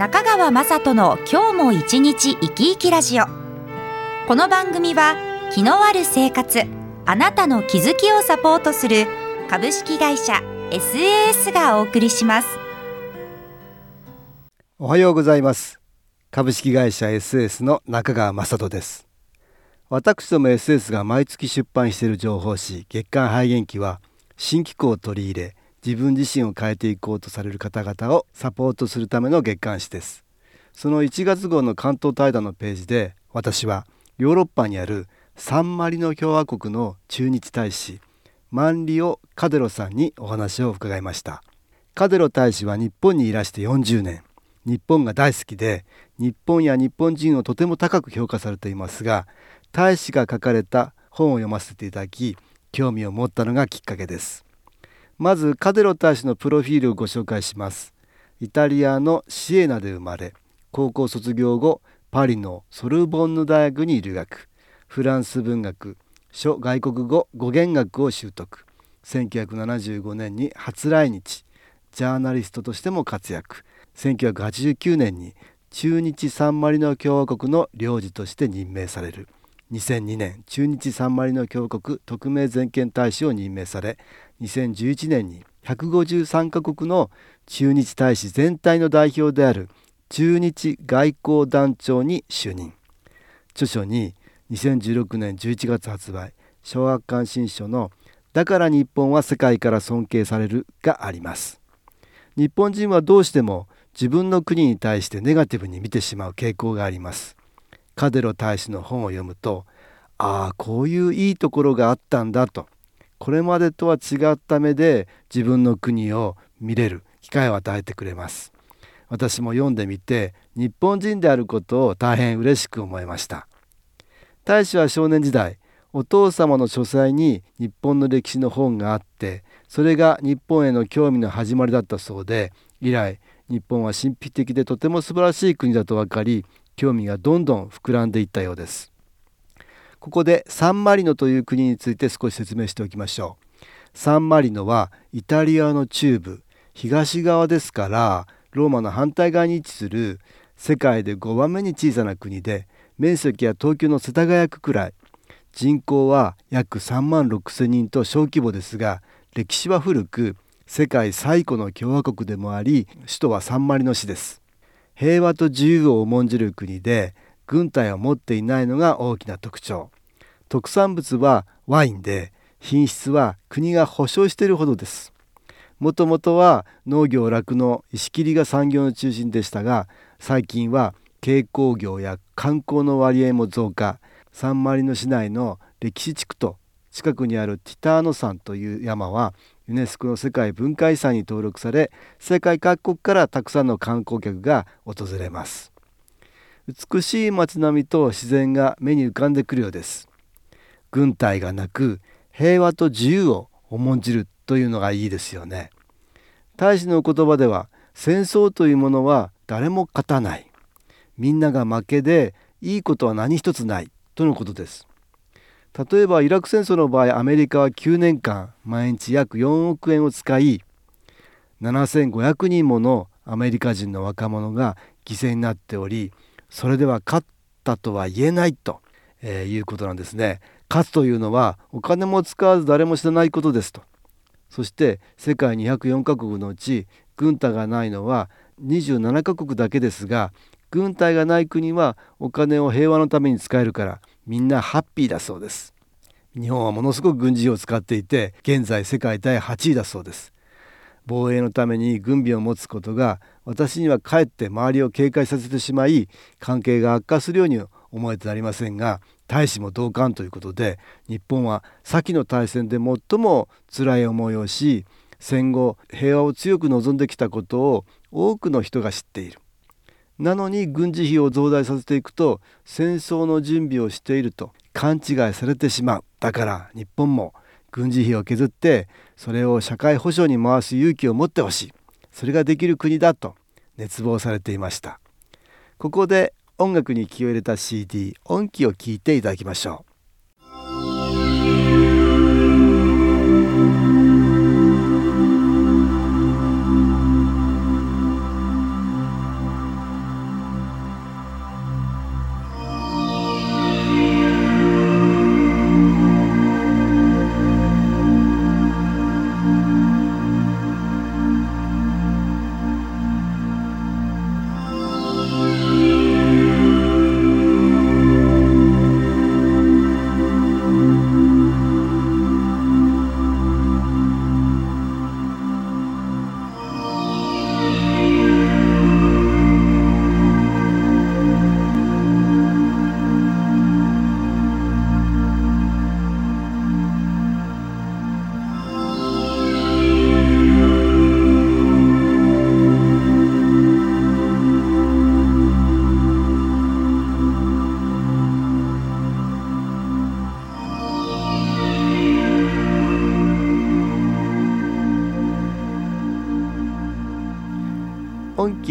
中川雅人の今日も一日生き生きラジオ。この番組は気のある生活あなたの気づきをサポートする株式会社 SAS がお送りします。おはようございます。株式会社 SAS の中川雅人です。私ども SS が毎月出版している情報誌月刊肺元記は新機構を取り入れ自分自身を変えていこうとされる方々をサポートするための月刊誌です。その1月号の関東対談のページで私はヨーロッパにあるサンマリノ共和国の駐日大使マンリオ・カデロさんにお話を伺いました。カデロ大使は日本にいらして40年日本が大好きで日本や日本人をとても高く評価されていますが大使が書かれた本を読ませていただき興味を持ったのがきっかけです。まずカデロ大使のプロフィールをご紹介します。イタリアのシエナで生まれ高校卒業後パリのソルボンヌ大学に留学。フランス文学諸外国語語源学を習得。1975年に初来日。ジャーナリストとしても活躍。1989年に中日サンマリノ共和国の領事として任命される。2002年中日サンマリノ共和国特命全権大使を任命され2011年に153カ国の駐日大使全体の代表である駐日外交団長に就任。著書に2016年11月発売小学館新書の「だから日本は世界から尊敬される」があります。日本人はどうしても自分の国に対してネガティブに見てしまう傾向があります。カデロ大使の本を読むとああこういういいところがあったんだと。これまでとは違った目で自分の国を見れる機会を与えてくれます。私も読んでみて日本人であることを大変嬉しく思いました。大使は少年時代お父様の書斎に日本の歴史の本があってそれが日本への興味の始まりだったそうで以来日本は神秘的でとても素晴らしい国だと分かり興味がどんどん膨らんでいったようです。ここでサンマリノという国について少し説明しておきましょう。サンマリノはイタリアの中部東側ですからローマの反対側に位置する世界で5番目に小さな国で面積は東京の世田谷区くらい人口は約3万6千人と小規模ですが歴史は古く世界最古の共和国でもあり首都はサンマリノ市です平和と自由を重んじる国で軍隊を持っていないのが大きな特徴。特産物はワインで品質は国が保証しているほどです。もともとは農業酪農石切りが産業の中心でしたが最近は軽工業や観光の割合も増加。サンマリノ市内の歴史地区と近くにあるティターノ山という山はユネスコの世界文化遺産に登録され世界各国からたくさんの観光客が訪れます。美しい街並みと自然が目に浮かんでくるようです。軍隊がなく平和と自由を重んじるというのがいいですよね。大使の言葉では戦争というものは誰も勝たない。みんなが負けでいいことは何一つないとのことです。例えばイラク戦争の場合アメリカは9年間毎日約4億円を使い7500人ものアメリカ人の若者が犠牲になっておりそれでは勝ったとは言えないと、えー、いうことなんですね。勝つというのはお金も使わず誰も知らないことですと。そして世界204カ国のうち軍隊がないのは27カ国だけですが軍隊がない国はお金を平和のために使えるからみんなハッピーだそうです。日本はものすごく軍事費を使っていて現在世界第8位だそうです。防衛のために軍備を持つことが私にはかえって周りを警戒させてしまい関係が悪化するように思えてなりませんが大使も同感ということで日本は先の大戦で最も辛い思いをし戦後平和を強く望んできたことを多くの人が知っている。なのに軍事費を増大させていくと戦争の準備をしていると勘違いされてしまう。だから日本も軍事費を削ってそれを社会保障に回す勇気を持ってほしい。それができる国だと熱望されていました。ここで音楽に気を入れた CD 音機を聴いていただきましょう。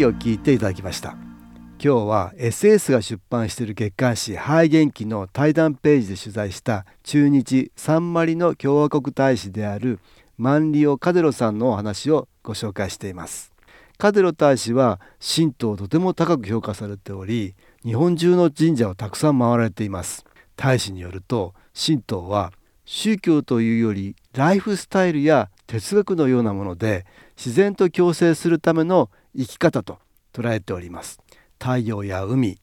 音機を聞いていただきました。今日は SS が出版している月刊誌「ハイ元気」の対談ページで取材した中日サンマリの共和国大使であるマンリオ・カデロさんのお話をご紹介しています。カデロ大使は神道をとても高く評価されており日本中の神社をたくさん回られています。大使によると神道は宗教というよりライフスタイルや哲学のようなもので自然と共生するための生き方と捉えております。太陽や海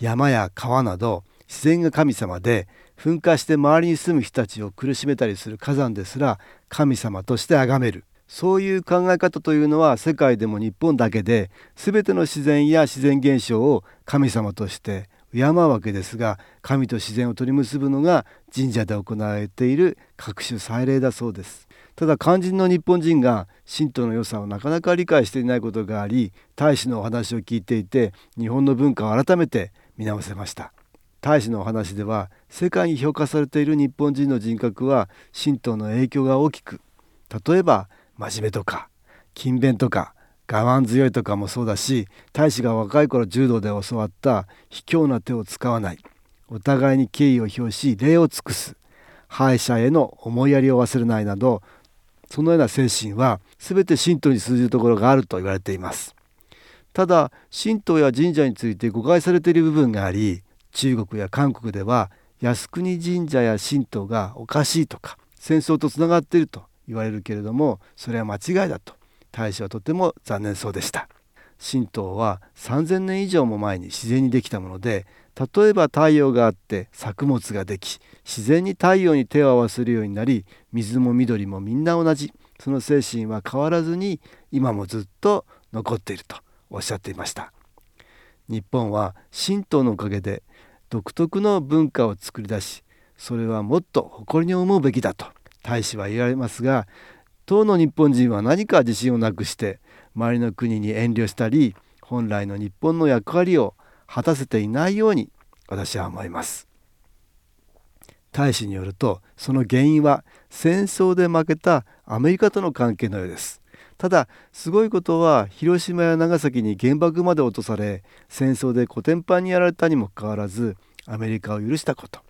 山や川など自然が神様で噴火して周りに住む人たちを苦しめたりする火山ですら神様として崇める。そういう考え方というのは世界でも日本だけで全ての自然や自然現象を神様として敬うわけですが神と自然を取り結ぶのが神社で行われている各種祭礼だそうです。ただ肝心の日本人が神道の良さをなかなか理解していないことがあり大使のお話を聞いていて日本の文化を改めて見直せました。大使のお話では世界に評価されている日本人の人格は神道の影響が大きく例えば真面目とか勤勉とか我慢強いとかもそうだし大使が若い頃柔道で教わった卑怯な手を使わないお互いに敬意を表し礼を尽くす敗者への思いやりを忘れないなどそのような精神は全て神道に通じるところがあると言われています。ただ神道や神社について誤解されている部分があり中国や韓国では靖国神社や神道がおかしいとか戦争とつながっていると言われるけれどもそれは間違いだと。大使はとても残念そうでした。神道は3,000年以上も前に自然にできたもので例えば太陽があって作物ができ自然に太陽に手を合わせるようになり水も緑もみんな同じ。その精神は変わらずに今もずっと残っているとおっしゃっていました。日本は神道のおかげで独特の文化を作り出しそれはもっと誇りに思うべきだと大使は言われますが当の日本人は何か自信をなくして周りの国に遠慮したり本来の日本の役割を果たせていないように私は思います。大使によるとその原因は戦争で負けたアメリカとの関係のようです。ただすごいことは広島や長崎に原爆まで落とされ戦争でコテンパンにやられたにもかかわらずアメリカを許したこと。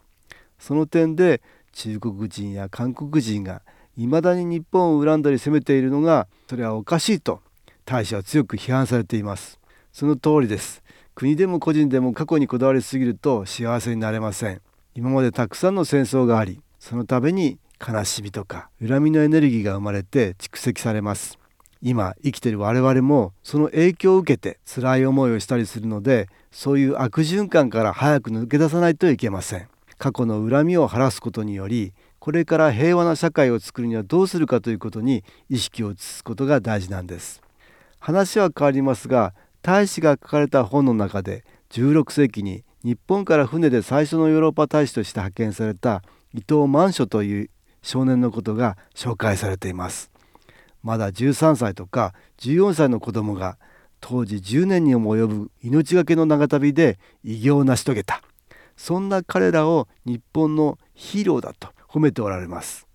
その点で中国人や韓国人が未だに日本を恨んだり責めているのがそれはおかしいと大使は強く批判されています。その通りです。国でも個人でも過去にこだわりすぎると幸せになれません。今までたくさんの戦争がありその度に悲しみとか恨みのエネルギーが生まれて蓄積されます。今生きている我々もその影響を受けて辛い思いをしたりするのでそういう悪循環から早く抜け出さないといけません。過去の恨みを晴らすことによりこれから平和な社会を作るにはどうするかということに意識を移すことが大事なんです。話は変わりますが大使が書かれた本の中で16世紀に日本から船で最初のヨーロッパ大使として派遣された伊藤万書という少年のことが紹介されています。まだ13歳とか14歳の子供が当時10年にも及ぶ命がけの長旅で偉業を成し遂げた。そんな彼らを日本のヒーローだと褒めておられます。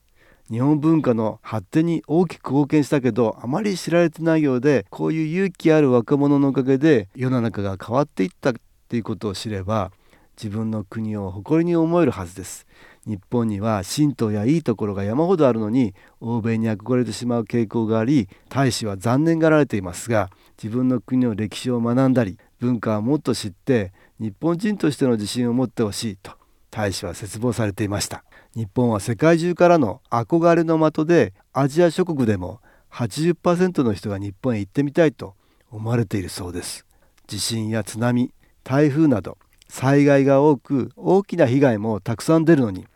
日本文化の発展に大きく貢献したけどあまり知られてないようでこういう勇気ある若者のおかげで世の中が変わっていったっていうことを知れば自分の国を誇りに思えるはずです。日本には神道やいいところが山ほどあるのに欧米に憧れてしまう傾向があり大使は残念がられていますが自分の国の歴史を学んだり文化をもっと知って日本人としての自信を持ってほしいと大使は切望されていました。日本は世界中からの憧れの的でアジア諸国でも80%の人が日本へ行ってみたいと思われているそうです。地震や津波台風など災害が多く大きな被害もたくさん出るのに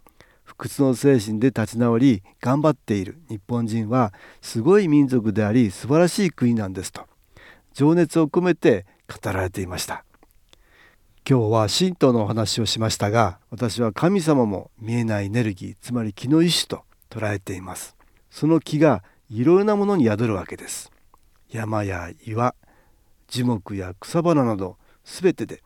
不屈の精神で立ち直り頑張っている日本人はすごい民族であり素晴らしい国なんですと情熱を込めて語られていました。今日は神道のお話をしましたが私は神様も見えないエネルギーつまり気の一種と捉えています。その気がいろいろなものに宿るわけです。山や岩樹木や草花など全てで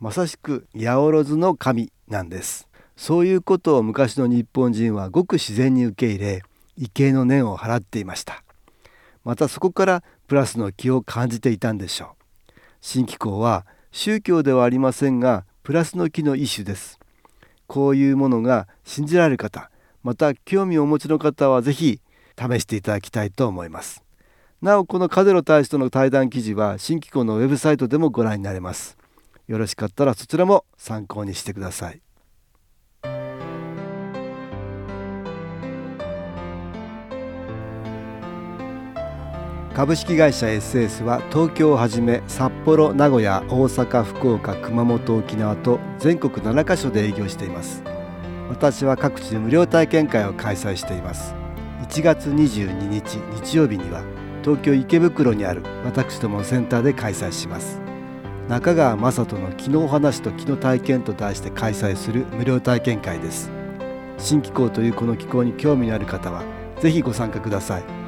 まさしく八百万の神なんです。そういうことを昔の日本人はごく自然に受け入れ畏敬の念を払っていました。またそこからプラスの気を感じていたんでしょう。新機構は宗教ではありませんがプラスの木の一種です。こういうものが信じられる方また興味をお持ちの方は是非試していただきたいと思います。なおこのカデロ大使との対談記事は新機構のウェブサイトでもご覧になれます。よろしかったらそちらも参考にしてください。株式会社 SS は東京をはじめ札幌名古屋大阪福岡熊本沖縄と全国7カ所で営業しています。私は各地で無料体験会を開催しています。1月22日日曜日には東京池袋にある私どものセンターで開催します。中川雅人の「気のお話と気の体験」と題して開催する無料体験会です。新気候というこの気候に興味のある方は是非ご参加ください。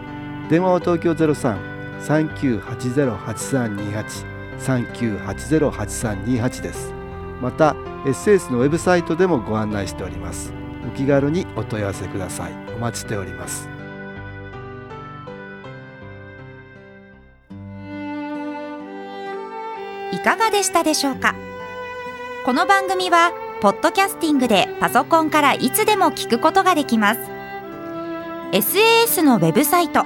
電話は東京03-3980-8328 3980-8328です。また SS のウェブサイトでもご案内しております。お気軽にお問い合わせください。お待ちしております。いかがでしたでしょうか？この番組はポッドキャスティングでパソコンからいつでも聞くことができます。SAS のウェブサイト